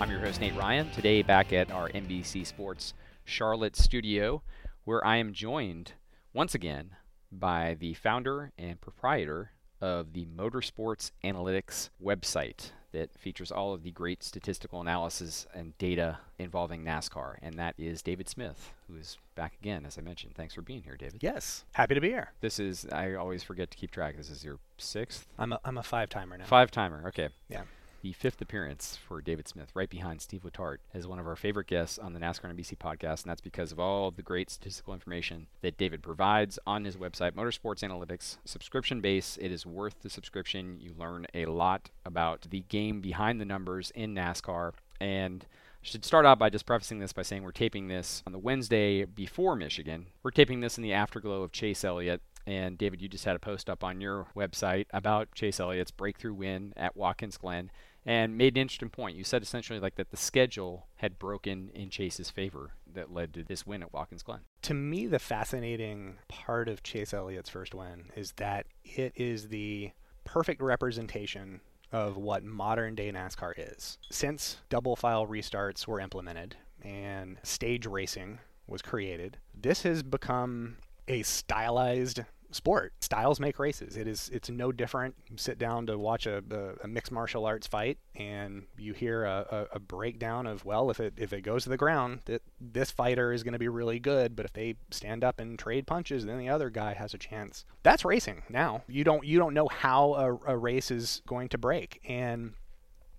I'm your host, Nate Ryan. Today, back at our NBC Sports Charlotte studio, where I am joined once again by the founder and proprietor of the Motorsports Analytics website that features all of the great statistical analysis and data involving NASCAR, and that is David Smith, who is back again, as I mentioned. Thanks for being here, David. Yes, happy to be here. This is, I always forget to keep track. This is your sixth? I'm a, I'm a five timer now. Five timer, okay. Yeah. The fifth appearance for David Smith, right behind Steve Letarte, is one of our favorite guests on the NASCAR NBC podcast, and that's because of all of the great statistical information that David provides on his website, Motorsports Analytics, subscription base. It is worth the subscription. You learn a lot about the game behind the numbers in NASCAR, and should start out by just prefacing this by saying we're taping this on the Wednesday before Michigan. We're taping this in the afterglow of Chase Elliott. And David, you just had a post up on your website about Chase Elliott's breakthrough win at Watkins Glen and made an interesting point. You said essentially like that the schedule had broken in Chase's favor that led to this win at Watkins Glen. To me, the fascinating part of Chase Elliott's first win is that it is the perfect representation of what modern day NASCAR is. Since double file restarts were implemented and stage racing was created, this has become a stylized sport. Styles make races. It is it's no different. You sit down to watch a, a, a mixed martial arts fight, and you hear a, a, breakdown of well, if it if it goes to the ground, that this fighter is going to be really good, but if they stand up and trade punches, then the other guy has a chance. That's racing. Now you don't you don't know how a, a race is going to break, and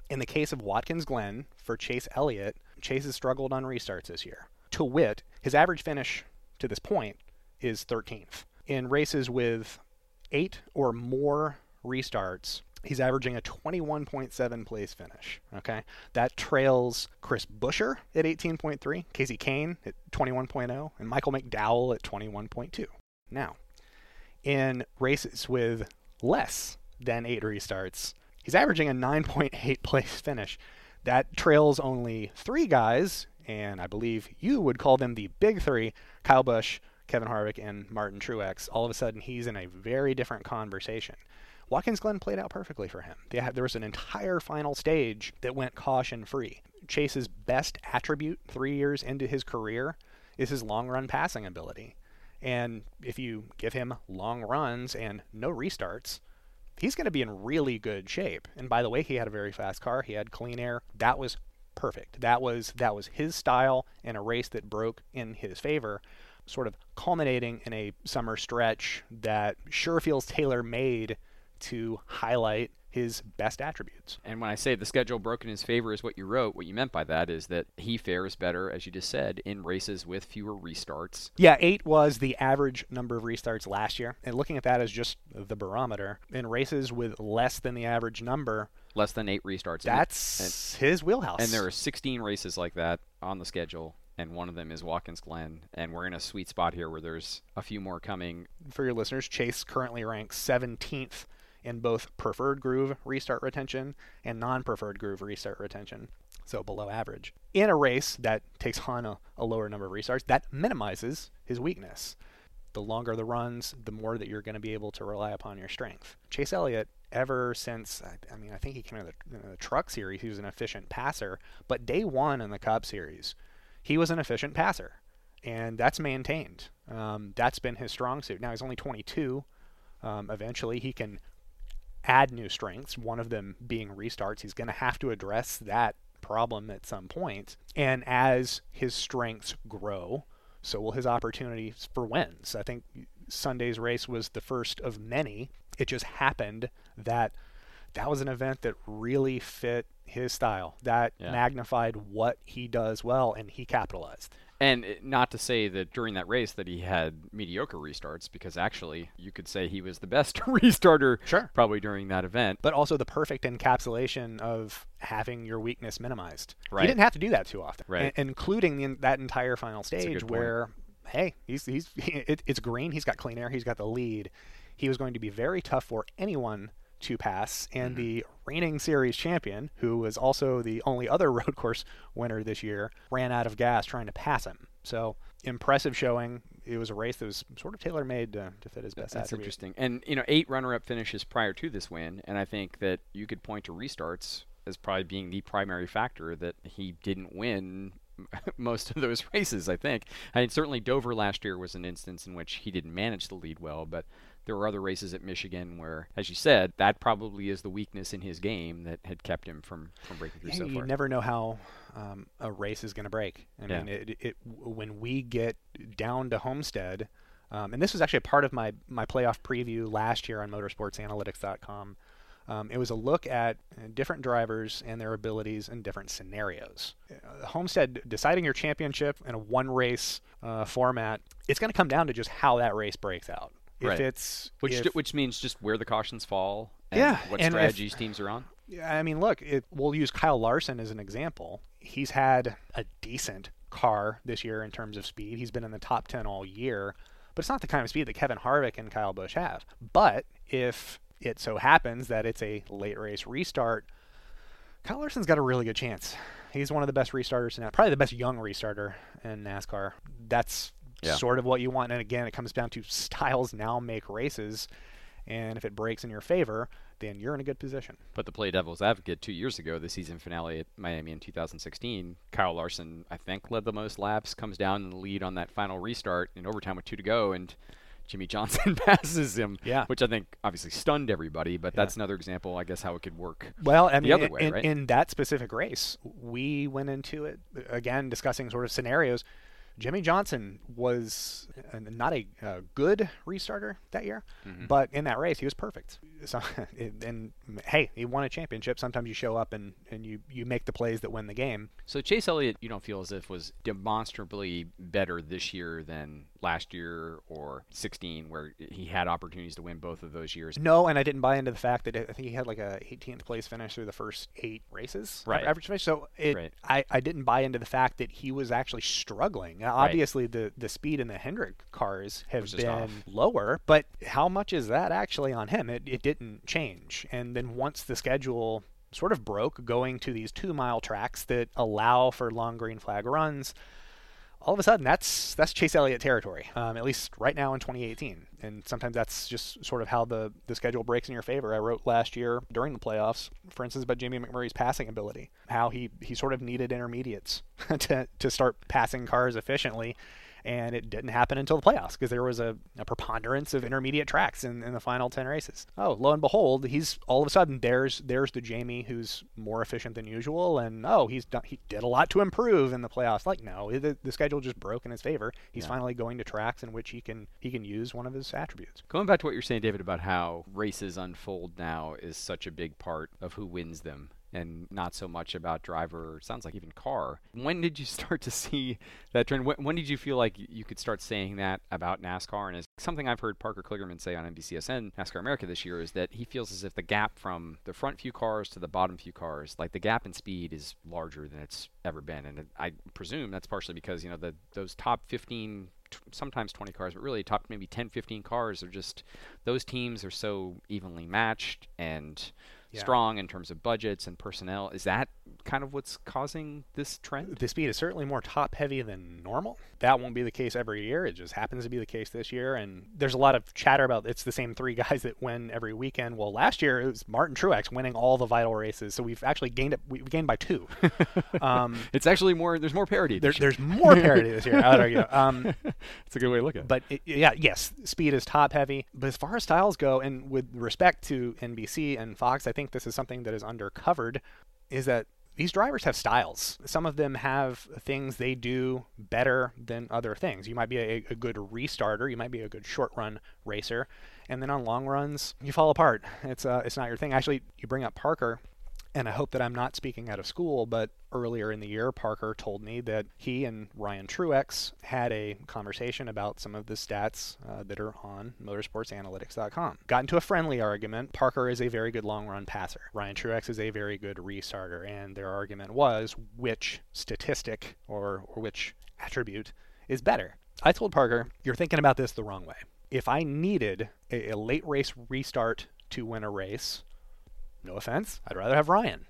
in the case of Watkins Glen for Chase Elliott, Chase has struggled on restarts this year. To wit, his average finish to this point is 13th in races with eight or more restarts, he's averaging a 21.7 place finish. Okay, that trails Chris Buescher at 18.3, Kasey Kahne at 21.0, and Michael McDowell at 21.2. Now, in races with less than eight restarts, he's averaging a 9.8 place finish. That trails only three guys, and I believe you would call them the big three: Kyle Busch, Kevin Harvick and Martin Truex, all of a sudden he's in a very different conversation. Watkins Glen played out perfectly for him. Had, there was an entire final stage that went caution free. Chase's best attribute three years into his career is his long run passing ability. And if you give him long runs and no restarts, he's going to be in really good shape. And by the way, he had a very fast car. He had clean air. That was perfect. That was that was his style in a race that broke in his favor sort of culminating in a summer stretch that sure feels tailor made to highlight his best attributes. And when I say the schedule broke in his favor is what you wrote, what you meant by that is that he fares better, as you just said, in races with fewer restarts. Yeah, eight was the average number of restarts last year. And looking at that as just the barometer, in races with less than the average number, less than eight restarts. That's and, his wheelhouse. And there are 16 races like that on the schedule and one of them is Watkins Glen. And we're in a sweet spot here where there's a few more coming. For your listeners, Chase currently ranks 17th in both preferred groove restart retention and non preferred groove restart retention, so below average. In a race that takes on a, a lower number of restarts, that minimizes his weakness. The longer the runs, the more that you're going to be able to rely upon your strength. Chase Elliott, ever since, I, mean, I think he came out of the, the Truck Series, he was an efficient passer, but day one in the Cup Series, he was an efficient passer, and that's maintained. Um, that's been his strong suit. Now he's only 22. Um, eventually, he can add new strengths. One of them being restarts. He's going to have to address that problem at some point. And as his strengths grow, so will his opportunities for wins. I think Sunday's race was the first of many. It just happened that that was an event that really fit his style, that Yeah. magnified what he does well, and he capitalized. And not to say that during that race that he had mediocre restarts, because actually you could say he was the best restarter Sure. probably during that event. But also the perfect encapsulation of having your weakness minimized. Right. He didn't have to do that too often, Right. including the, that entire final stage where, hey, he's he's it, it's green. He's got clean air. He's got the lead. He was going to be very tough for anyone to pass, and Mm-hmm. the reigning series champion, who was also the only other road course winner this year, ran out of gas trying to pass him. So impressive showing. It was a race that was sort of tailor made to, to fit his best That's attributes. interesting. And you know, eight runner-up finishes prior to this win, and I think that you could point to restarts as probably being the primary factor that he didn't win most of those races. I think. I mean, certainly Dover last year was an instance in which he didn't manage the lead well, but there were other races at Michigan where, as you said, that probably is the weakness in his game that had kept him from from breaking through Yeah, so you far. You never know how um, a race is going to break. I Yeah. mean, it, it, when we get down to Homestead, um, and this was actually a part of my, my playoff preview last year on motorsportsanalytics.com. Um, it was a look at different drivers and their abilities in different scenarios. Uh, Homestead deciding your championship in a one race uh, format, it's going to come down to just how that race breaks out. Right. It's which if, which means just where the cautions fall and Yeah, what and if- strategies teams are on. Yeah, I mean, look, it, we'll use Kyle Larson as an example. He's had a decent car this year in terms of speed. He's been in the top 10 all year, but it's not the kind of speed that Kevin Harvick and Kyle Busch have. But if it so happens that it's a late race restart, Kyle Larson's got a really good chance. He's one of the best restarters in probably the best young restarter in NASCAR. That's Yeah. sort of what you want. And again, it comes down to styles now make races. And if it breaks in your favor, then you're in a good position. But to play devil's advocate, two years ago, the season finale at Miami in 2016, Kyle Larson, I think, led the most laps, comes down in the lead on that final restart in overtime with two to go, and Jimmie Johnson passes him. Yeah. Which I think obviously stunned everybody, but that's another example, I guess, how it could work. Well, I mean, the other in, way, in, right? in that specific race, we went into it again discussing sort of scenarios. Jimmie Johnson was uh, not a uh, good restarter that year, Mm-hmm. but in that race he was perfect. So, and hey, he won a championship. Sometimes you show up and, and you, you make the plays that win the game. So Chase Elliott, you don't feel as if was demonstrably better this year than last year or 16, where he had opportunities to win both of those years. No, and I didn't buy into the fact that it, I think he had like a 18th place finish through the first eight races, Right. Average finish. So it, Right. I, I didn't buy into the fact that he was actually struggling. Now, Obviously, the the speed in the Hendrick cars have been off. lower, but how much is that actually on him? It it didn't change. And then once the schedule sort of broke, going to these two mile tracks that allow for long green flag runs all of a sudden that's that's Chase Elliott territory, um, at least right now in 2018. And sometimes that's just sort of how the, the schedule breaks in your favor. I wrote last year during the playoffs, for instance, about Jamie McMurray's passing ability, how he, he sort of needed intermediates to, to start passing cars efficiently. And it didn't happen until the playoffs because there was a, a preponderance of intermediate tracks in, in the final 10 races. Oh, lo and behold, he's all of a sudden there's there's the Jamie who's more efficient than usual, and oh, he's done he did a lot to improve in the playoffs. Like no, the, the schedule just broke in his favor. He's Yeah. finally going to tracks in which he can he can use one of his attributes. Going back to what you're saying, David, about how races unfold now is such a big part of who wins them and not so much about driver, sounds like even car. When did you start to see that trend? When, when did you feel like you could start saying that about NASCAR? And is something I've heard Parker Kligerman say on NBCSN NASCAR America this year is that he feels as if the gap from the front few cars to the bottom few cars, like the gap in speed is larger than it's ever been. And I presume that's partially because, you know, the those top 15 sometimes 20 cars, but really top maybe 10, 15 cars are just those teams are so evenly matched and Yeah. strong in terms of budgets and personnel. Is that kind of what's causing this trend? The speed is certainly more top heavy than normal. That won't be the case every year. It just happens to be the case this year. And there's a lot of chatter about it's the same three guys that win every weekend. Well, last year it was Martin Truex winning all the vital races, so we've actually gained it. We gained by two. um, It's actually more. There's more parity. there, there's more parity this year. I would argue. Um, That's a good way to look at it. but it, yeah, yes, speed is top heavy. But as far as styles go, and with respect to NBC and Fox, I think this is something that is undercovered, is that these drivers have styles. Some of them have things they do better than other things. You might be a, a good restarter, you might be a good short run racer, and then on long runs you fall apart. It's uh, it's not your thing. Actually, you bring up Parker and I hope that I'm not speaking out of school, but earlier in the year, Parker told me that he and Ryan Truex had a conversation about some of the stats uh, that are on motorsportsanalytics.com. Got into a friendly argument. Parker is a very good long run passer. Ryan Truex is a very good restarter, and their argument was which statistic or, or which attribute is better. I told Parker, you're thinking about this the wrong way. If I needed a, a late race restart to win a race, no offense, I'd rather have Ryan.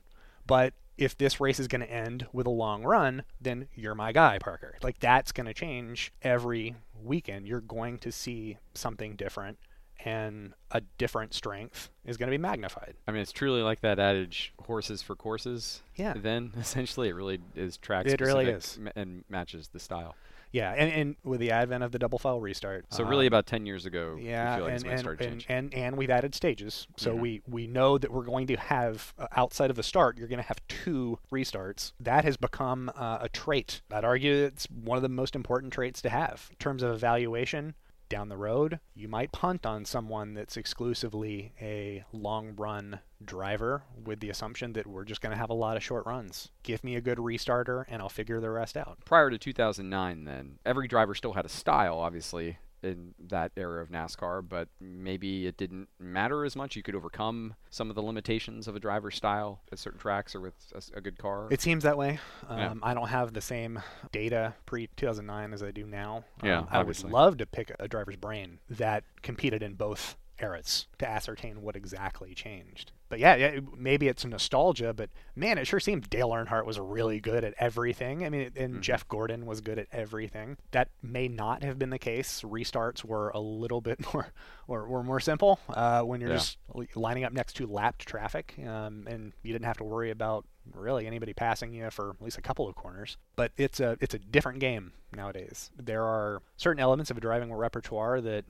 But if this race is going to end with a long run, then you're my guy, Parker. Like that's going to change every weekend. You're going to see something different and a different strength is going to be magnified. I mean, it's truly like that adage horses for courses. Yeah. Then essentially it really is track It really is. and matches the style. Yeah, and, and with the advent of the double file restart. So really um, about 10 years ago, yeah, feel like and, it's when it and, started and, and and we've added stages, so Mhm. we we know that we're going to have uh, outside of the start, you're going to have two restarts. That has become uh, a trait. I'd argue it's one of the most important traits to have in terms of evaluation. Down the road, you might punt on someone that's exclusively a long run driver with the assumption that we're just going to have a lot of short runs. Give me a good restarter and I'll figure the rest out. Prior to 2009, then, every driver still had a style, obviously, in that era of NASCAR, but maybe it didn't matter as much. You could overcome some of the limitations of a driver's style at certain tracks or with a good car. It seems that way. Um, Yeah. I don't have the same data pre 2009 as I do now. Yeah, Um, I obviously. would love to pick a driver's brain that competed in both eras to ascertain what exactly changed. But yeah, yeah, maybe it's nostalgia, but man, it sure seems Dale Earnhardt was really good at everything. I mean, and Mhm. Jeff Gordon was good at everything. That may not have been the case. Restarts were a little bit more, or were more simple uh, when you're Yeah. just lining up next to lapped traffic, um, and you didn't have to worry about really anybody passing you for at least a couple of corners. But it's a it's a different game nowadays. There are certain elements of a driving repertoire that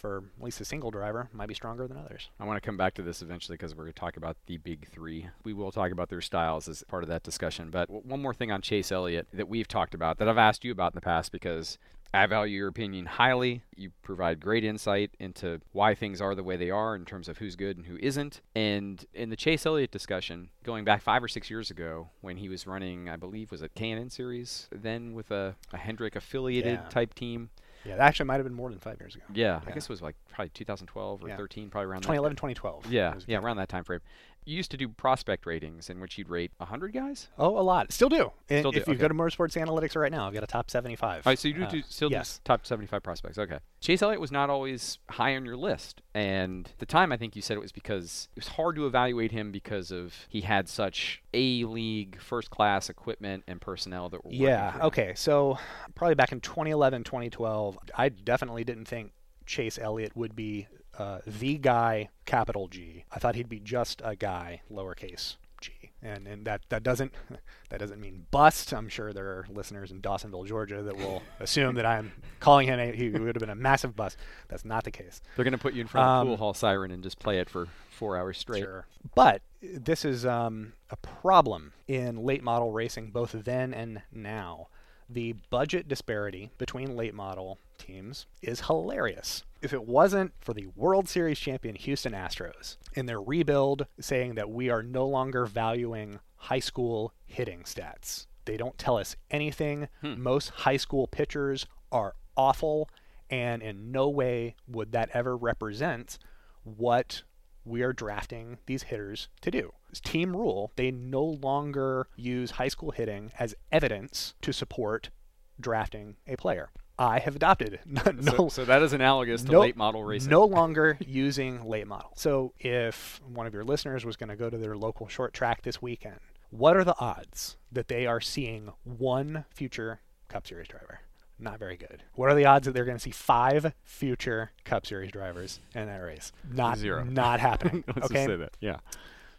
for at least a single driver might be stronger than others. I want to come back to this eventually because we're going to talk about the big three. We will talk about their styles as part of that discussion. But w- one more thing on Chase Elliott that we've talked about that I've asked you about in the past because I value your opinion highly. You provide great insight into why things are the way they are in terms of who's good and who isn't. And in the Chase Elliott discussion, going back five or six years ago when he was running, I believe, was it K&N Series, then with a, a Hendrick affiliated Yeah. type team. Yeah, that actually might have been more than five years ago. Yeah, I guess it was like probably 2012 or Yeah. 13, probably around that 2011, 2012. yeah, yeah, around that time frame. You used to do prospect ratings in which you'd rate 100 guys. Oh, a lot. Still do. And Still do, If you okay. go to Motorsports Analytics right now, I've got a top 75. All right, so you do, Uh, do still yes. do top 75 prospects. Okay. Chase Elliott was not always high on your list, and at the time I think you said it was because it was hard to evaluate him because of he had such A league first class equipment and personnel that were Yeah. Okay. So probably back in 2011, 2012, I definitely didn't think Chase Elliott would be uh, the guy, capital G. I thought he'd be just a guy, lowercase g. And and that that doesn't that doesn't mean bust. I'm sure there are listeners in Dawsonville, Georgia, that will assume that I'm calling him a, he would have been a massive bust. That's not the case. They're going to put you in front of a pool Um, hall siren and just play it for four hours straight. Sure. But this is um, a problem in late model racing, both then and now. The budget disparity between late model teams is hilarious. If it wasn't for the World Series champion Houston Astros and their rebuild saying that we are no longer valuing high school hitting stats, they don't tell us anything. Hmm. Most high school pitchers are awful, and in no way would that ever represent what we are drafting these hitters to do. Team rule. They no longer use high school hitting as evidence to support drafting a player. I have adopted no, So, so that is analogous to no- late model racing. no longer using late model. So if one of your listeners was going to go to their local short track this weekend, what are the odds that they are seeing one future Cup Series driver? Not very good. What are the odds that they're going to see five future Cup Series drivers in that race? Not Zero. Not happening. Let's okay. just say that. Yeah.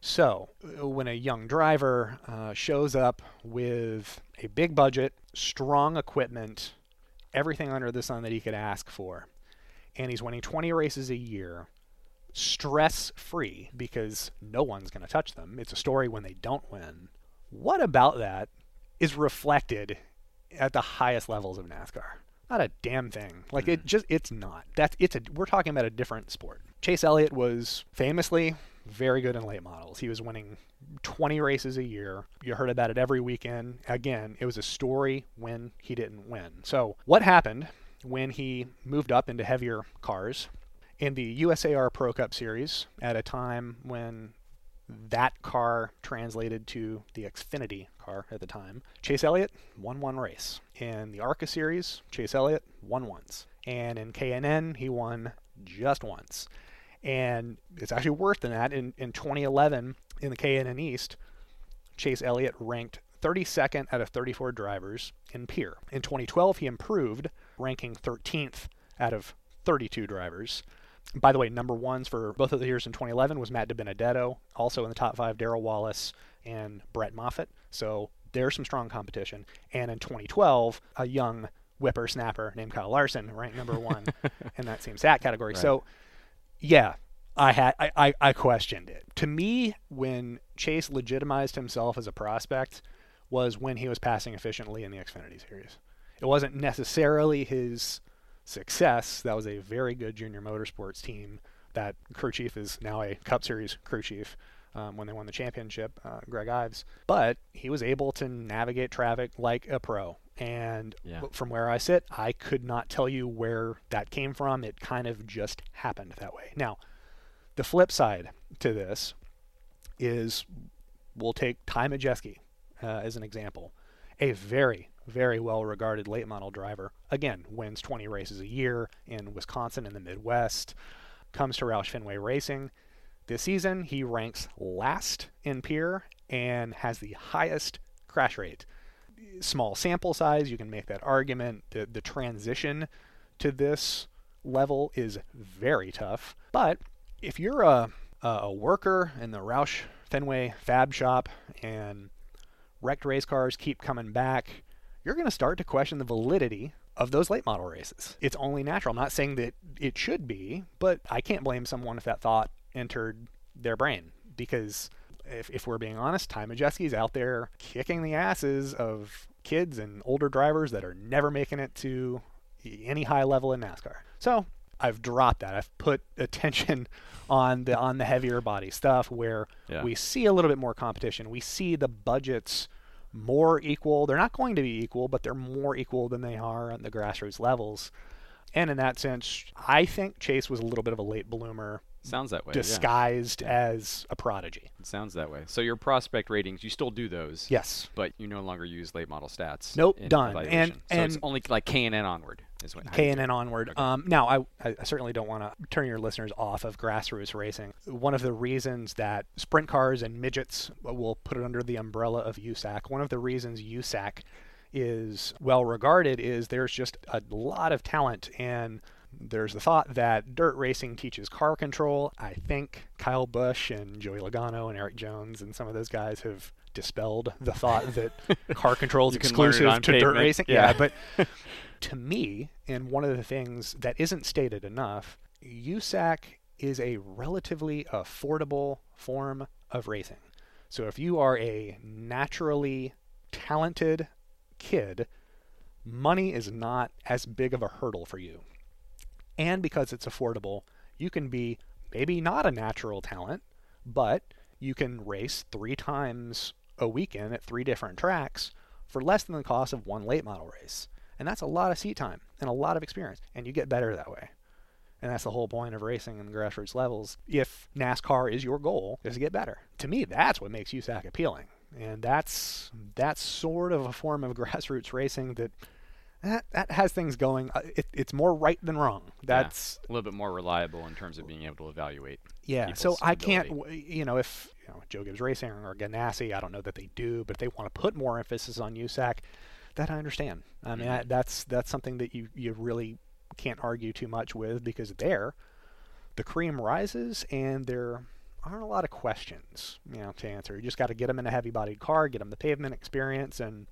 So, uh, when a young driver uh, shows up with a big budget, strong equipment, everything under the sun that he could ask for, and he's winning 20 races a year, stress free because no one's going to touch them. It's a story when they don't win. What about that is reflected at the highest levels of NASCAR? Not a damn thing. Like it just it's not. That's it's a we're talking about a different sport. Chase Elliott was famously very good in late models. He was winning 20 races a year. You heard about it every weekend. Again, it was a story when he didn't win. So, what happened when he moved up into heavier cars in the USAR Pro Cup Series at a time when that car translated to the Xfinity car at the time. Chase Elliott won one race. In the ARCA series, Chase Elliott won once. And in K&N, he won just once. And it's actually worse than that. In, in 2011, in the K&N East, Chase Elliott ranked 32nd out of 34 drivers in Peer. In 2012, he improved, ranking 13th out of 32 drivers. By the way, number ones for both of the years in 2011 was Matt DiBenedetto, also in the top five, Darrell Wallace and Brett Moffitt. So there's some strong competition. And in 2012, a young whippersnapper named Kyle Larson ranked number one in that same stat category. Right. So, yeah, I had I, I, I questioned it. To me, when Chase legitimized himself as a prospect, was when he was passing efficiently in the Xfinity series. It wasn't necessarily his success. That was a very good junior motorsports team. That crew chief is now a Cup Series crew chief. Um, when they won the championship, uh, Greg Ives. But he was able to navigate traffic like a pro. And Yeah. from where I sit, I could not tell you where that came from. It kind of just happened that way. Now, the flip side to this is we'll take Ty Majeski uh, as an example. A very, very well regarded late model driver. Again, wins 20 races a year in Wisconsin in the Midwest. Comes to Roush Fenway Racing. This season, he ranks last in Peer and has the highest crash rate. Small sample size, you can make that argument. The, the transition to this level is very tough. But if you're a, a worker in the Roush Fenway Fab Shop and wrecked race cars keep coming back, you're going to start to question the validity of those late model races. It's only natural. I'm not saying that it should be, but I can't blame someone if that thought entered their brain because if, if we're being honest, Ty Majeski's out there kicking the asses of kids and older drivers that are never making it to any high level in NASCAR. So I've dropped that. I've put attention on the on the heavier body stuff where Yeah. we see a little bit more competition. We see the budgets more equal. They're not going to be equal, but they're more equal than they are on the grassroots levels. And in that sense, I think Chase was a little bit of a late bloomer, Sounds that way. yeah. disguised as a prodigy. It sounds that way. So your prospect ratings, you still do those. Yes. But you no longer use late model stats. Nope, done. And- so it's and- only like K and N onward is what. K and. N onward. Um, now, I, I certainly don't want to turn your listeners off of grassroots racing. One of the reasons that sprint cars and midgets will put it under the umbrella of USAC, one of the reasons USAC is well regarded is there's just a lot of talent and there's the thought that dirt racing teaches car control. I think Kyle Busch and Joey Logano and Erik Jones and some of those guys have dispelled the thought that car control is You can learn it exclusive to dirt racing. Yeah. yeah but to me, and one of the things that isn't stated enough, USAC is a relatively affordable form of racing. So if you are a naturally talented kid, money is not as big of a hurdle for you. And because it's affordable, you can be maybe not a natural talent, but you can race three times a weekend at three different tracks for less than the cost of one late model race. And that's a lot of seat time and a lot of experience. And you get better that way. And that's the whole point of racing in the grassroots levels. If NASCAR is your goal, is to get better. To me, that's what makes USAC appealing. And that's that's sort of a form of grassroots racing that that, that has things going. Uh, It, it's more right than wrong. Yeah. That's a little bit more reliable in terms of being able to evaluate. yeah. So I can't, you know, if you know Joe Gibbs Racing or Ganassi, I don't know that they do, but if they want to put more emphasis on USAC, that I understand. I mean, I, that's that's something that you you really can't argue too much with because there, the cream rises and there aren't a lot of questions, you know, to answer. You just got to get them in a heavy-bodied car, get them the pavement experience, and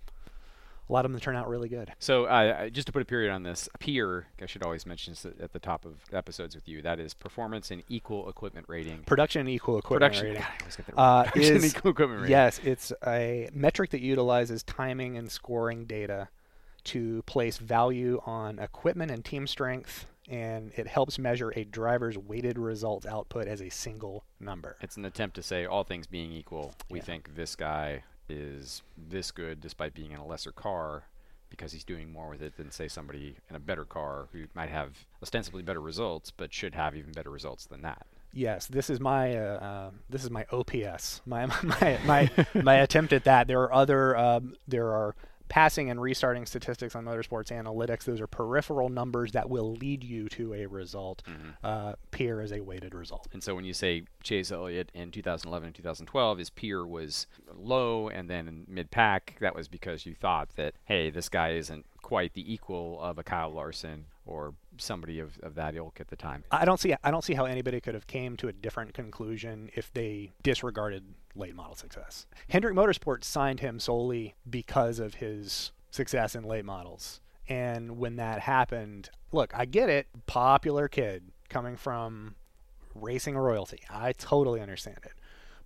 a lot of them turn out really good. So, uh, just to put a period on this, PEER, I should always mention this at the top of episodes with you. That is performance and equal equipment rating. Production and equal equipment Production, rating. God, I always get that Uh, wrong. Production and is- equal equipment rating. Yes, it's a metric that utilizes timing and scoring data to place value on equipment and team strength, and it helps measure a driver's weighted results output as a single number. It's an attempt to say, all things being equal, we Yeah. think this guy is this good despite being in a lesser car because he's doing more with it than, say, somebody in a better car who might have ostensibly better results but should have even better results than that. Yes, this is my uh, uh, this is my OPS, my my my my attempt at that. There are other um, there are passing and restarting statistics on motorsports analytics. Those are peripheral numbers that will lead you to a result. Uh, peer is a weighted result. And so when you say Chase Elliott in 2011 and 2012, his peer was low and then mid pack, that was because you thought that, hey, this guy isn't quite the equal of a Kyle Larson or somebody of, of that ilk at the time. I don't see I don't see how anybody could have came to a different conclusion if they disregarded late model success. Hendrick Motorsports signed him solely because of his success in late models. And when that happened, look, I get it, popular kid coming from racing royalty. I totally understand it.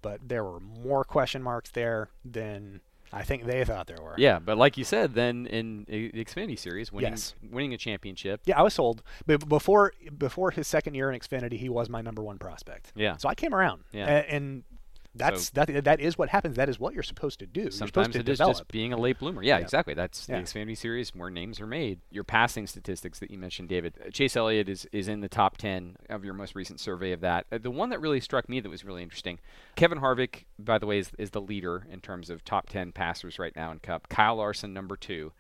But there were more question marks there than I think they thought there were. Yeah, but like you said, then in the Xfinity Series, winning Yes. winning a championship, Yeah, I was sold. But before before his second year in Xfinity, he was my number one prospect. Yeah. So I came around. Yeah. A- And that's So- that that is what happens. That is what you're supposed to do. you're sometimes supposed to it is just being a late bloomer. Yeah, Yeah. exactly. That's Yeah. the Xfinity Series where names are made. Your passing statistics that you mentioned, David. uh, Chase Elliott is, is in the top 10 of your most recent survey of that. Uh, the one that really struck me that was really interesting, Kevin Harvick, by the way, is, is the leader in terms of top 10 passers right now in Cup. Kyle Larson, number two.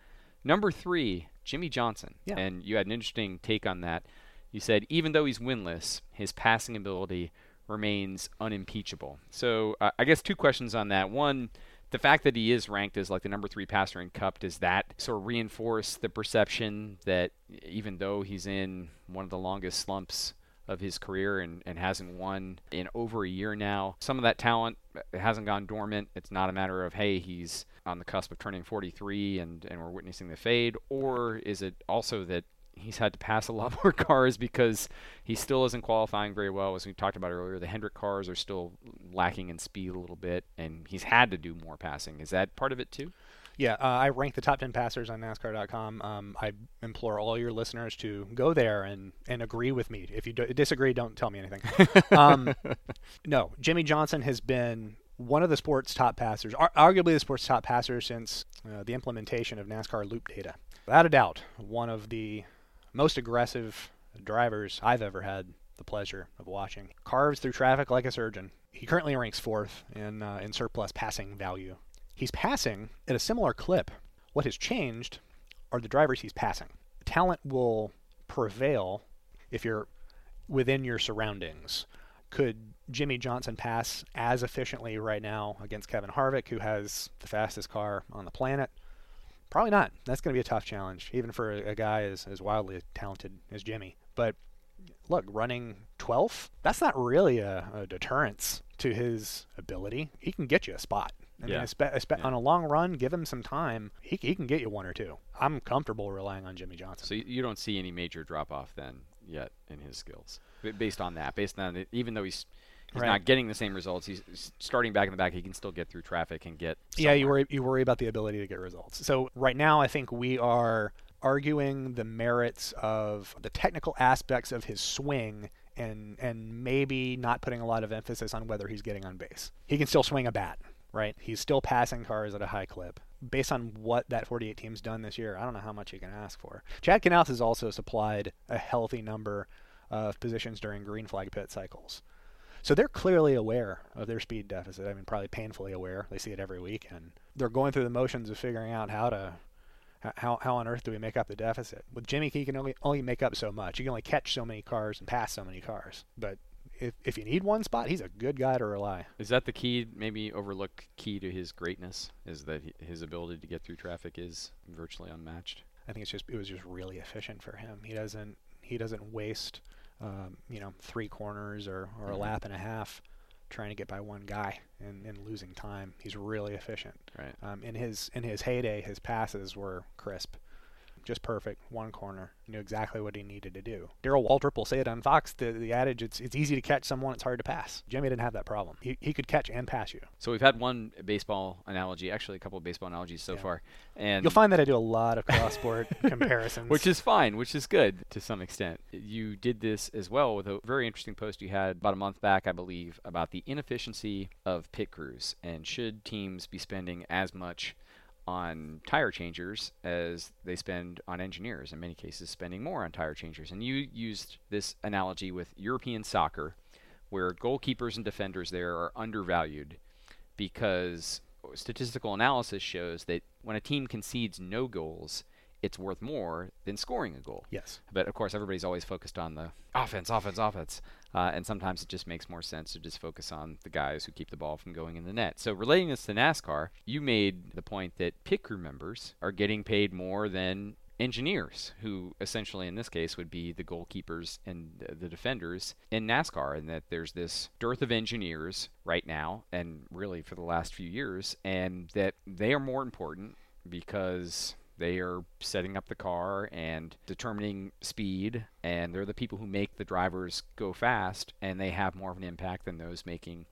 Number three, Jimmie Johnson. Yeah. And you had an interesting take on that. You said even though he's winless, his passing ability remains unimpeachable. So uh, I guess two questions on that. One, the fact that he is ranked as like the number three passer in Cup, does that sort of reinforce the perception that even though he's in one of the longest slumps of his career and, and hasn't won in over a year now, some of that talent hasn't gone dormant. It's not a matter of, hey, he's on the cusp of turning 43 and, and we're witnessing the fade, or is it also that he's had to pass a lot more cars because he still isn't qualifying very well. As we talked about earlier, the Hendrick cars are still lacking in speed a little bit, and he's had to do more passing. Is that part of it too? Yeah, uh, I rank the top 10 passers on NASCAR.com. Um, I implore all your listeners to go there and, and agree with me. If you do, disagree, don't tell me anything. um, no, Jimmie Johnson has been one of the sport's top passers, ar- arguably the sport's top passer since uh, the implementation of NASCAR Loop data. Without a doubt, one of the most aggressive drivers I've ever had the pleasure of watching. Carves through traffic like a surgeon. He currently ranks fourth in uh, in surplus passing value. He's passing at a similar clip. What has changed are the drivers he's passing. Talent will prevail if you're within your surroundings. Could Jimmie Johnson pass as efficiently right now against Kevin Harvick, who has the fastest car on the planet? Probably not. That's going to be a tough challenge, even for a, a guy as, as wildly talented as Jimmie. But look, running 12th, that's not really a, a deterrence to his ability. He can get you a spot. I Yeah. mean, espe- espe- on a long run, give him some time. He, he can get you one or two. I'm comfortable relying on Jimmie Johnson. So you, you don't see any major drop off then yet in his skills, based on that. Based on it, even though he's he's Right. not getting the same results, he's starting back in the back. He can still get through traffic and get. Yeah, you worry you worry about the ability to get results. So right now, I think we are arguing the merits of the technical aspects of his swing and and maybe not putting a lot of emphasis on whether he's getting on base. He can still swing a bat, right? He's still passing cars at a high clip. Based on what that 48 team's done this year, I don't know how much you can ask for. Chad Knaus has also supplied a healthy number of positions during green flag pit cycles. So they're clearly aware of their speed deficit. I mean, probably painfully aware. They see it every week, and they're going through the motions of figuring out how to, how how on earth do we make up the deficit? With Jimmie, he can only only make up so much. You can only catch so many cars and pass so many cars. But if if you need one spot, he's a good guy to rely. Is that the key? Maybe overlooked key to his greatness is that his ability to get through traffic is virtually unmatched. I think it's just it was just really efficient for him. He doesn't he doesn't waste um, you know three corners or, or a Mhm. lap and a half trying to get by one guy and, and losing time. He's really efficient. Right. Um, in his in his heyday, his passes were crisp, just perfect, one corner. Knew exactly what he needed to do. Darrell Waltrip will say it on Fox. The, the adage: it's it's easy to catch someone, it's hard to pass. Jimmie didn't have that problem. He, he could catch and pass you. So we've had one baseball analogy, actually a couple of baseball analogies so Yeah. far, and You'll find that I do a lot of cross sport comparisons. which is fine, which is good to some extent. You did this as well with a very interesting post you had about a month back, I believe, about the inefficiency of pit crews and should teams be spending as much on tire changers as they spend on engineers. In many cases, spending more on tire changers. And you used this analogy with European soccer, where goalkeepers and defenders there are undervalued because statistical analysis shows that when a team concedes no goals, it's worth more than scoring a goal. yes. But of course, everybody's always focused on the offense, offense, offense. Uh, and sometimes it just makes more sense to just focus on the guys who keep the ball from going in the net. So, relating this to NASCAR, you made the point that pit crew members are getting paid more than engineers, who essentially in this case would be the goalkeepers and the defenders in NASCAR, and that there's this dearth of engineers right now, and really for the last few years, and that they are more important because they are setting up the car and determining speed, and they're the people who make the drivers go fast, and they have more of an impact than those making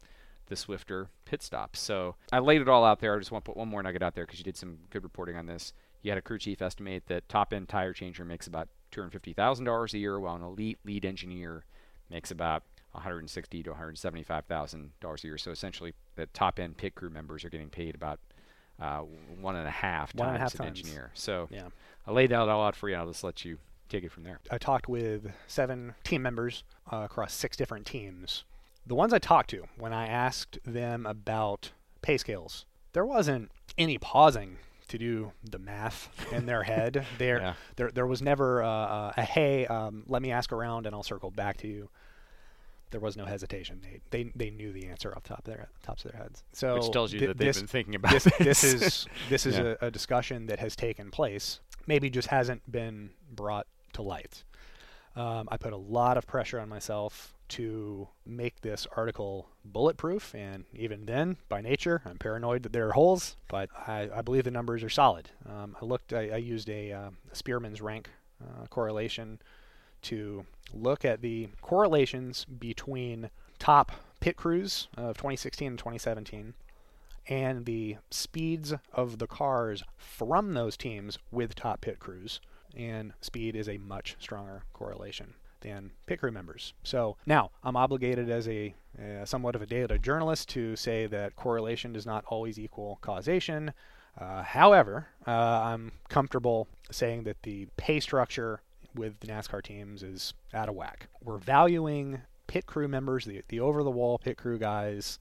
the swifter pit stops. So I laid it all out there. I just want to put one more nugget out there because you did some good reporting on this. You had a crew chief estimate that top end tire changer makes about $250,000 a year, while an elite lead engineer makes about 160 to 175 thousand dollars a year. So essentially, the top end pit crew members are getting paid about uh, one and a half One and a times half an times. engineer. So Yeah. I laid that all out for you. I'll just let you take it from there. I talked with seven team members uh, across six different teams. The ones I talked to, when I asked them about pay scales, there wasn't any pausing to do the math in their head. There, Yeah. there, there was never uh, uh, a hey, um, let me ask around and I'll circle back to you. There was no hesitation. They, they, they knew the answer off the top of their tops of their heads. So Which tells you thi- that they've this- been thinking about this, this this. is this is Yeah. a, a discussion that has taken place. Maybe just hasn't been brought to light. Um, I put a lot of pressure on myself to make this article bulletproof, and even then, by nature, I'm paranoid that there are holes. But I, I believe the numbers are solid. Um, I looked. I, I used a uh, Spearman's rank uh, correlation to look at the correlations between top pit crews of 2016 and 2017 and the speeds of the cars from those teams with top pit crews. And speed is a much stronger correlation than pit crew members. So now I'm obligated as a uh, somewhat of a data journalist to say that correlation does not always equal causation. Uh, however, uh, I'm comfortable saying that the pay structure with the NASCAR teams is out of whack. We're valuing pit crew members, the, the over the wall pit crew guys,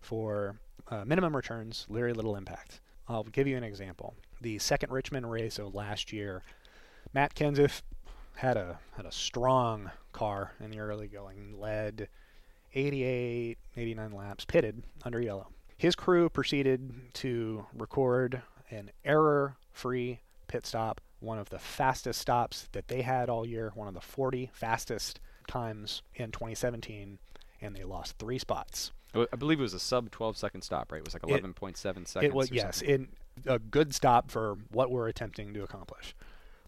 for uh, minimum returns, very little impact. I'll give you an example. The second Richmond race of last year, Matt Kenseth had a had a strong car in the early going, led 88, 89 laps, pitted under yellow. His crew proceeded to record an error-free pit stop, one of the fastest stops that they had all year, one of the 40 fastest times in 2017, and they lost three spots. I believe it was a sub 12 second stop, right? It was like 11.7 seconds. It was or yes, in a good stop for what we're attempting to accomplish.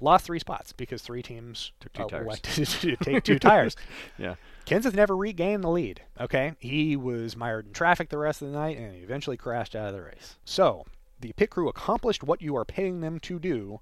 Lost three spots because three teams Took two uh, tires. to take two tires. Yeah. Kenseth never regained the lead. Okay, he was mired in traffic the rest of the night, and he eventually crashed out of the race. So the pit crew accomplished what you are paying them to do,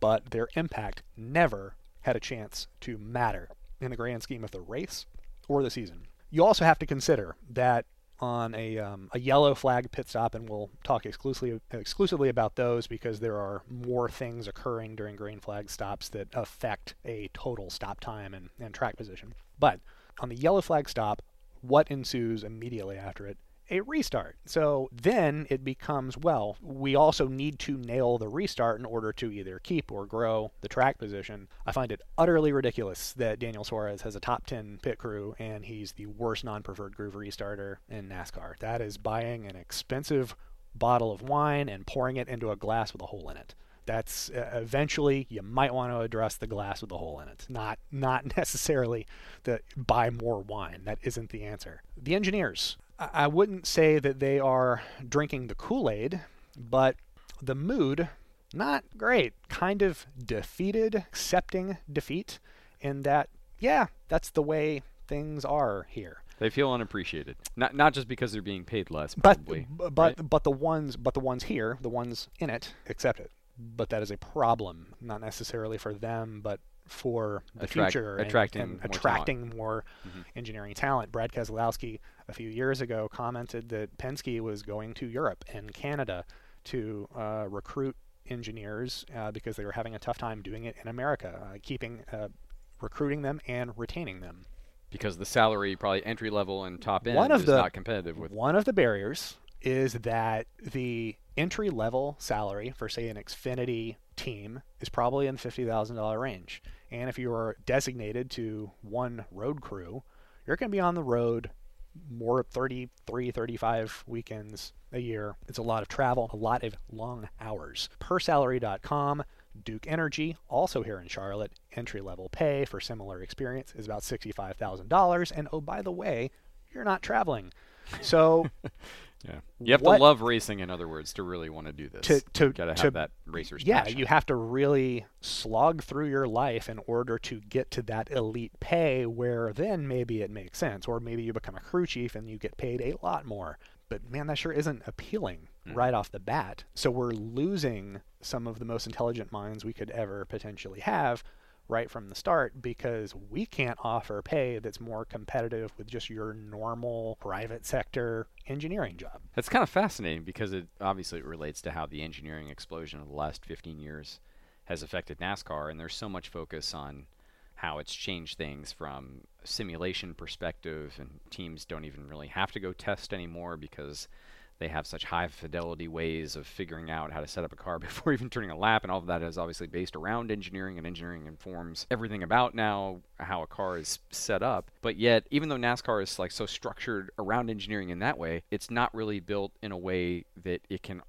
but their impact never had a chance to matter in the grand scheme of the race or the season. You also have to consider that on a, um, a yellow flag pit stop, and we'll talk exclusively exclusively about those because there are more things occurring during green flag stops that affect a total stop time and, and track position. But on the yellow flag stop, what ensues immediately after it? A restart. So then it becomes well, we also need to nail the restart in order to either keep or grow the track position. I find it utterly ridiculous that Daniel Suarez has a top 10 pit crew and he's the worst non preferred groove restarter in NASCAR. That is buying an expensive bottle of wine and pouring it into a glass with a hole in it that's uh, eventually you might want to address the glass with a hole in it not not necessarily the buy more wine that isn't the answer the engineers I wouldn't say that they are drinking the Kool Aid, but the mood, not great. Kind of defeated, accepting defeat, in that, yeah, that's the way things are here. They feel unappreciated. Not not just because they're being paid less, But probably. b- but right? but the ones but the ones here, the ones in it, accept it. But that is a problem, not necessarily for them, but for the Attract- future attracting and, more talent. attracting more Mhm. engineering talent. Brad Keselowski a few years ago commented that Penske was going to Europe and Canada to uh, recruit engineers uh, because they were having a tough time doing it in America, uh, keeping uh, recruiting them and retaining them. because the salary, probably entry level and top end, One of is the- not competitive with. One of the barriers is that the entry level salary for say an Xfinity team is probably in the fifty thousand dollar range. And if you are designated to one road crew, you're going to be on the road more 33, 35 weekends a year. It's a lot of travel, a lot of long hours. Persalary.com, Duke Energy, also here in Charlotte, entry level pay for similar experience is about $65,000. And oh, by the way, you're not traveling. So Yeah. You have What- to love racing, in other words, to really want to do this. to to Got to to- have that racer's yeah, passion. you have to really slog through your life in order to get to that elite pay where then maybe it makes sense or maybe you become a crew chief and you get paid a lot more. But man, that sure isn't appealing hmm. right off the bat. So we're losing some of the most intelligent minds we could ever potentially have right from the start because we can't offer pay that's more competitive with just your normal private sector engineering job. That's kind of fascinating because it obviously it relates to how the engineering explosion of the last 15 years has affected NASCAR, and there's so much focus on how it's changed things from simulation perspective, and teams don't even really have to go test anymore because they have such high fidelity ways of figuring out how to set up a car before even turning a lap, and all of that is obviously based around engineering, and engineering informs everything about now how a car is set up. But yet, even though NASCAR is like so structured around engineering in that way, it's not really built in a way that it can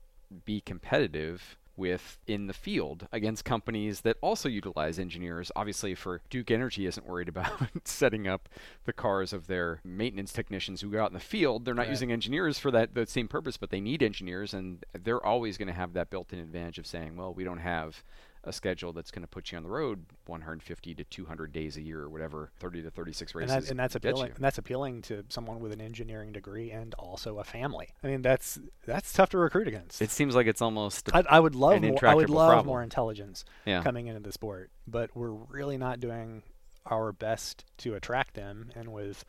be competitive with in the field against companies that also utilize engineers. Obviously, for Duke Energy isn't worried about setting up the cars of their maintenance technicians who go out in the field. They're not Right. using engineers for that, that same purpose, but they need engineers, and they're always going to have that built-in advantage of saying, well, we don't have a schedule that's going to put you on the road 150 to 200 days a year or whatever, 30 to 36 and, races. that, and that's appealing. And that's appealing to someone with an engineering degree and also a family. I mean, that's that's tough to recruit against. It seems like it's almost a I, I would love more. I would love problem. more intelligence Yeah. coming into the sport, but we're really not doing our best to attract them, and with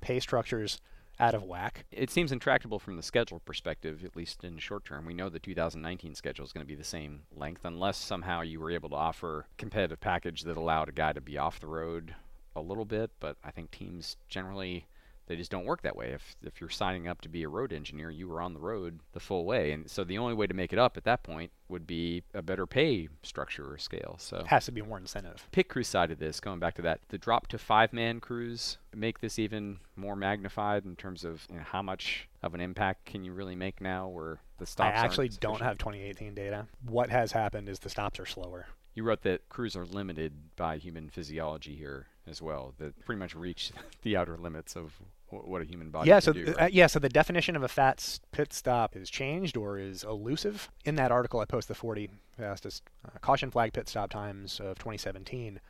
pay structures out of whack. it seems intractable from the schedule perspective, at least in short term. We know the 2019 schedule is going to be the same length, unless somehow you were able to offer a competitive package that allowed a guy to be off the road a little bit. But I think teams generally they just don't work that way. If if you're signing up to be a road engineer, you were on the road the full way, and so the only way to make it up at that point would be a better pay structure or scale. So it Has to be more incentive. pit crew side of this, going back to that, the drop to five man crews make this even more magnified in terms of you know, how much of an impact can you really make now where the stops I actually don't have 2018 data. What has happened is the stops are slower. You wrote that crews are limited by human physiology here as well, that pretty much reach the outer limits of what a human body yeah, can so do. right? uh, yeah, so the definition of a fat pit stop is changed or is elusive. In that article, I post the 40 fastest uh, caution flag pit stop times of 2017.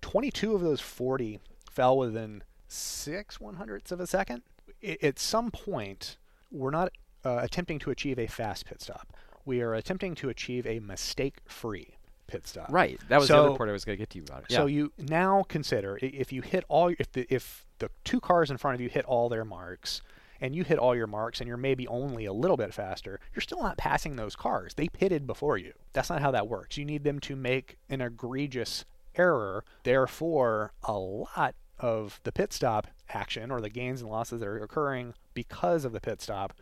22 of those 40 fell within six one hundredths of a second. I- at some point, we're not uh, attempting to achieve a fast pit stop. We are attempting to achieve a mistake-free pit stop. right. That was the So- other part I was going to get to you about it. So yeah. you now consider if you hit all if the if the two cars in front of you hit all their marks and you hit all your marks and you're maybe only a little bit faster, you're still not passing those cars. They pitted before you. That's not how that works. You need them to make an egregious error. Therefore, a lot of the pit stop action or the gains and losses that are occurring because of the pit stop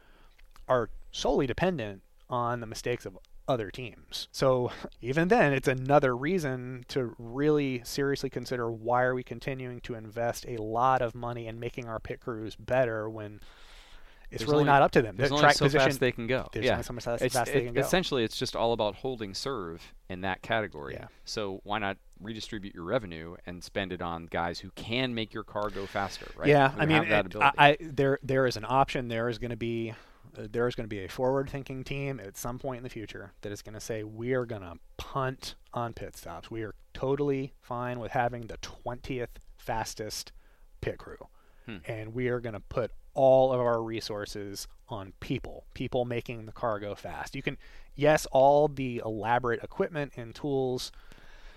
are solely dependent on the mistakes of other teams. So even then, it's another reason to really seriously consider why are we continuing to invest a lot of money in making our pit crews better when it's There's really only- not up to them. There's The only so position, fast they can go. there's yeah. only so much fast- It's- fast they can go. Essentially, it's just all about holding serve in that category. Yeah. So why not redistribute your revenue and spend it on guys who can make your car go faster, right? Yeah, Who I mean, it- I, I there there is an option. There is going to be there is going to be a forward-thinking team at some point in the future that is going to say we are going to punt on pit stops. We are totally fine with having the 20th fastest pit crew, Hmm. and we are going to put all of our resources on people, people making the car go fast. You can, yes, all the elaborate equipment and tools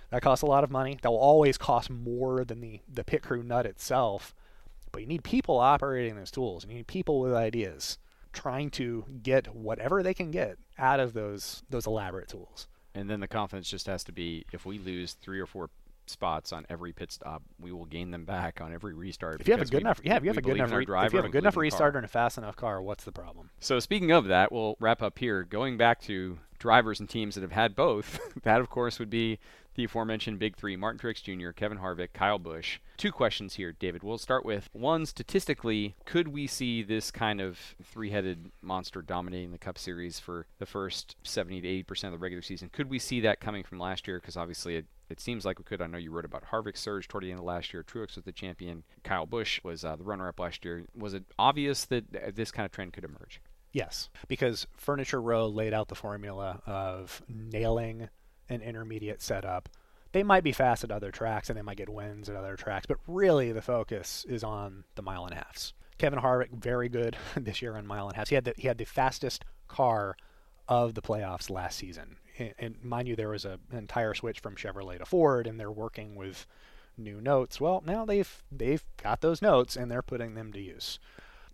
that costs a lot of money. That will always cost more than the, the pit crew nut itself. But you need people operating those tools. And you need people with ideas trying to get whatever they can get out of those those elaborate tools. and then the confidence just has to be if we lose three or four spots on every pit stop, we will gain them back on every restart. If you have a good we- enough, yeah, if you have a good enough, re- driver if you have a good enough believe in the car. restarter and a fast enough car, what's the problem? So speaking of that, we'll wrap up here. Going back to drivers and teams that have had both, that of course would be the aforementioned big three: Martin Truex Jr., Kevin Harvick, Kyle Busch. Two questions here, David. We'll start with one. Statistically, could we see this kind of three-headed monster dominating the Cup Series for the first 70 to 80 percent of the regular season? Could we see that coming from last year? Because obviously it. It seems like we could. I know you wrote about Harvick's surge toward the end of last year. Truex was the champion. Kyle Busch was uh, the runner-up last year. Was it obvious that uh, this kind of trend could emerge? Yes, because Furniture Row laid out the formula of nailing an intermediate setup. They might be fast at other tracks and they might get wins at other tracks, but really the focus is on the mile and a halfs. Kevin Harvick very good this year on mile and a. He had the he had the fastest car of the playoffs last season. And, and mind you, there was a, an entire switch from Chevrolet to Ford, and they're working with new notes. Well, now they've they've got those notes and they're putting them to use.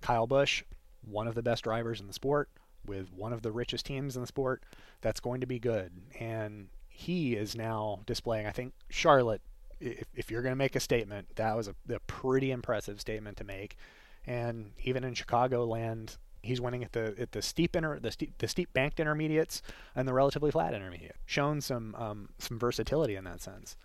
Kyle Busch, one of the best drivers in the sport, with one of the richest teams in the sport, that's going to be good. And he is now displaying. I think Charlotte, if, if you're going to make a statement, that was a, a pretty impressive statement to make. And even in Chicagoland, he's winning at the at the steep inter, the steep the steep banked intermediates and the relatively flat intermediate. Shown some um, some versatility in that sense.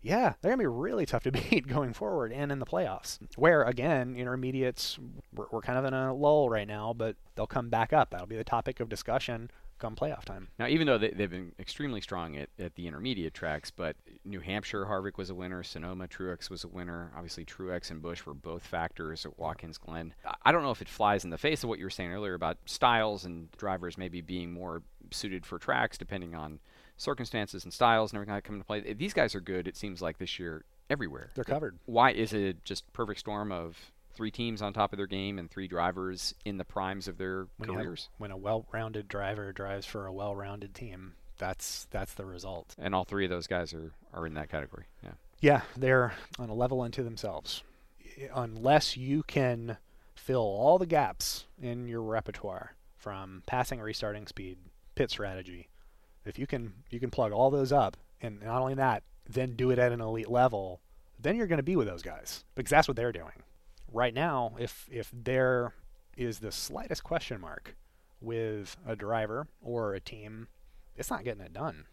Yeah, they're gonna be really tough to beat going forward and in the playoffs. Where again, intermediates we're, we're kind of in a lull right now, but they'll come back up. That'll be the topic of discussion come playoff time. Now, even though they, they've been extremely strong at, at the intermediate tracks, but New Hampshire, Harvick was a winner. Sonoma, Truex was a winner. Obviously, Truex and Busch were both factors at Watkins Glen. I don't know if it flies in the face of what you were saying earlier about styles and drivers maybe being more suited for tracks depending on circumstances and styles and everything that come into play. These guys are good, it seems like, this year everywhere. They're covered. Why is it just perfect storm of three teams on top of their game and three drivers in the primes of their When, you have- careers? when a well-rounded driver drives for a well-rounded team, that's that's the result. And all three of those guys are, are in that category. Yeah. Yeah, they're on a level unto themselves. Unless you can fill all the gaps in your repertoire from passing, restarting speed, pit strategy, if you can you can plug all those up, and not only that, then do it at an elite level, then you're going to be with those guys because that's what they're doing. Right now, if if there is the slightest question mark with a driver or a team, it's not getting it done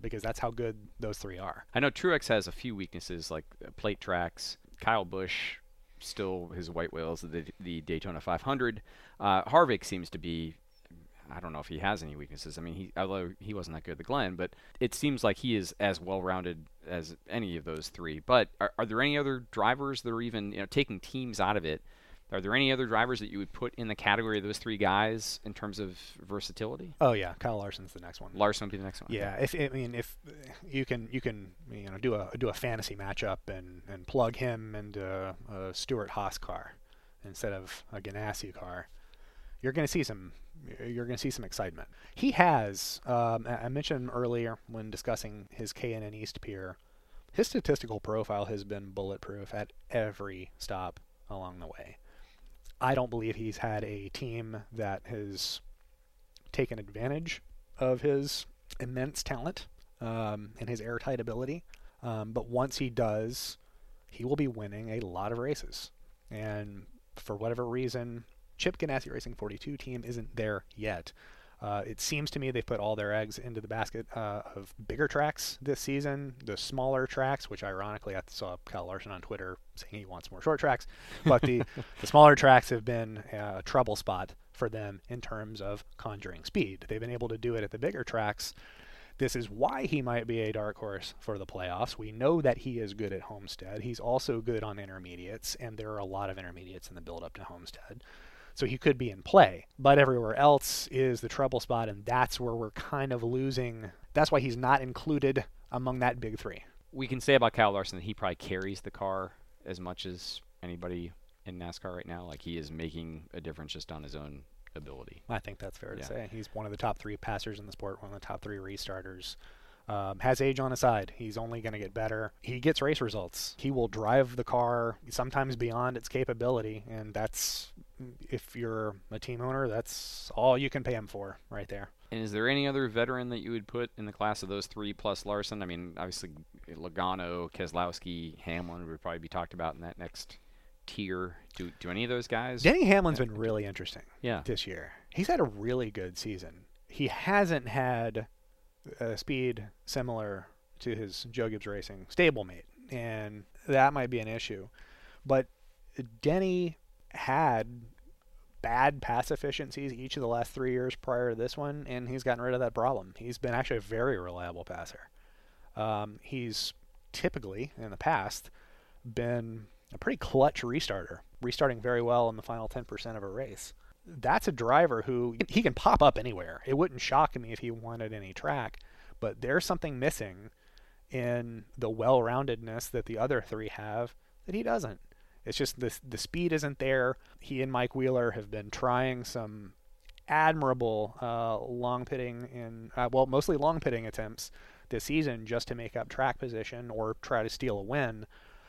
because that's how good those three are. I know Truex has a few weaknesses like plate tracks. Kyle Busch still his white whales the the Daytona 500. Uh, Harvick seems to be. I don't know if he has any weaknesses. I mean, he although he wasn't that good at the Glen, but it seems like he is as well-rounded as any of those three. But are, are there any other drivers that are even you know taking teams out of it? Are there any other drivers that you would put in the category of those three guys in terms of versatility? Oh yeah, Kyle Larson's the next one. Larson would be the next one. Yeah, if I mean if you can you can you know do a do a fantasy matchup and and plug him into a Stewart-Haas car instead of a Ganassi car, you're going to see some you're going to see some excitement. He has um, I mentioned earlier when discussing his K&N East peer. His statistical profile has been bulletproof at every stop along the way. I don't believe he's had a team that has taken advantage of his immense talent um, and his airtight ability. Um, but once he does, he will be winning a lot of races. And for whatever reason, Chip Ganassi Racing 42 team isn't there yet. Uh, it seems to me they've put all their eggs into the basket uh, of bigger tracks this season. The smaller tracks, which ironically I saw Kyle Larson on Twitter saying he wants more short tracks, but the, the smaller tracks have been a trouble spot for them in terms of conjuring speed. They've been able to do it at the bigger tracks. This is why he might be a dark horse for the playoffs. We know that he is good at Homestead. He's also good on intermediates, and there are a lot of intermediates in the build up to Homestead. So he could be in play. But everywhere else is the trouble spot, and that's where we're kind of losing. That's why he's not included among that big three. We can say about Kyle Larson that he probably carries the car as much as anybody in NASCAR right now. Like he is making a difference just on his own ability. I think that's fair Yeah. to say. He's one of the top three passers in the sport, one of the top three restarters. Um, has age on his side. He's only going to get better. He gets race results. He will drive the car sometimes beyond its capability, and that's if you're a team owner, that's all you can pay him for right there. And is there any other veteran that you would put in the class of those three plus Larson? I mean, obviously Logano, Keselowski, Hamlin would probably be talked about in that next tier. Do do any of those guys? Denny Hamlin's been really interesting Yeah. this year. He's had a really good season. He hasn't had a speed similar to his Joe Gibbs Racing stablemate, and that might be an issue. But Denny had bad pass efficiencies each of the last three years prior to this one, and he's gotten rid of that problem. He's been actually a very reliable passer. Um, he's typically, in the past, been a pretty clutch restarter, restarting very well in the final 10% of a race. That's a driver who he can pop up anywhere. It wouldn't shock me if he wanted any track, but there's something missing in the well-roundedness that the other three have that he doesn't. It's just the the speed isn't there. He and Mike Wheeler have been trying some admirable uh, long pitting in uh, well mostly long pitting attempts this season just to make up track position or try to steal a win.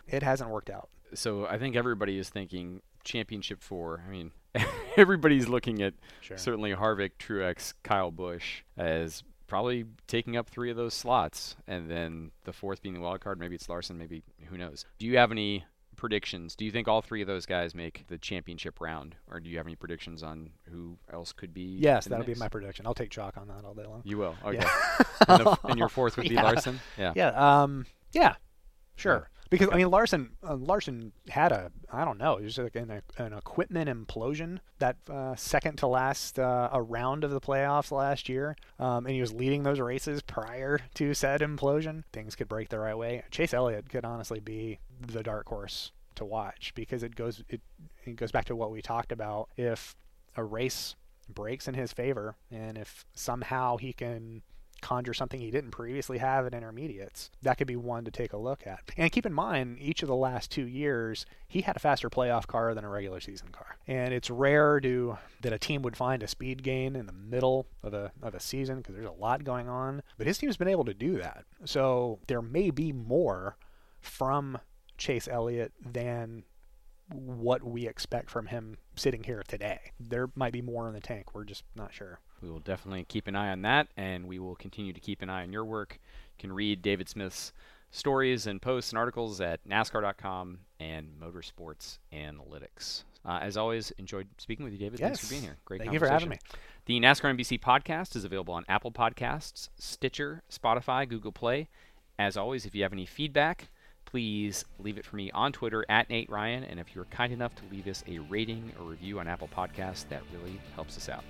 It hasn't worked out. So I think everybody is thinking championship four. I mean, everybody's looking at Sure. certainly Harvick, Truex, Kyle Busch as probably taking up three of those slots, and then the fourth being the wild card. Maybe it's Larson. Maybe who knows? Do you have any predictions? Do you think all three of those guys make the championship round, or do you have any predictions on who else could be? Yes, that'll be my prediction. I'll take chalk on that all day long. You will. Okay. Yeah. and, the, and your fourth would be Yeah. Larson. Yeah. Yeah. Um. Yeah. Sure. Because I mean, Larson uh, Larson had a I don't know, it was like an, an equipment implosion that uh, second to last uh, a round of the playoffs last year, um, and he was leading those races prior to said implosion. Things could break the right way. Chase Elliott could honestly be the dark horse to watch because it goes it, it goes back to what we talked about. If a race breaks in his favor, and if somehow he can conjure something he didn't previously have in intermediates, that could be one to take a look at. And keep in mind, each of the last two years, he had a faster playoff car than a regular season car. And it's rare to that a team would find a speed gain in the middle of a of a season because there's a lot going on. But his team's been able to do that. So there may be more from Chase Elliott than what we expect from him sitting here today. There might be more in the tank. We're just not sure. We will definitely keep an eye on that, and we will continue to keep an eye on your work. You can read David Smith's stories and posts and articles at NASCAR.com and Motorsports Analytics. Uh, as always, enjoyed speaking with you, David. Thanks for being here. Great conversation. Thank you for having conversation. The NASCAR NBC podcast is available on Apple Podcasts, Stitcher, Spotify, Google Play. As always, if you have any feedback, please leave it for me on Twitter at Nate Ryan. And if you're kind enough to leave us a rating or review on Apple Podcasts, that really helps us out.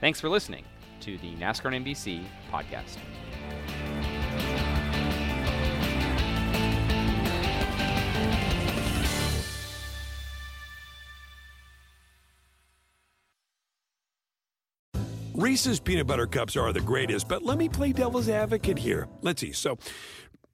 Thanks for listening to the NASCAR and NBC podcast. Reese's peanut butter cups are the greatest, but let me play devil's advocate here. Let's see. So,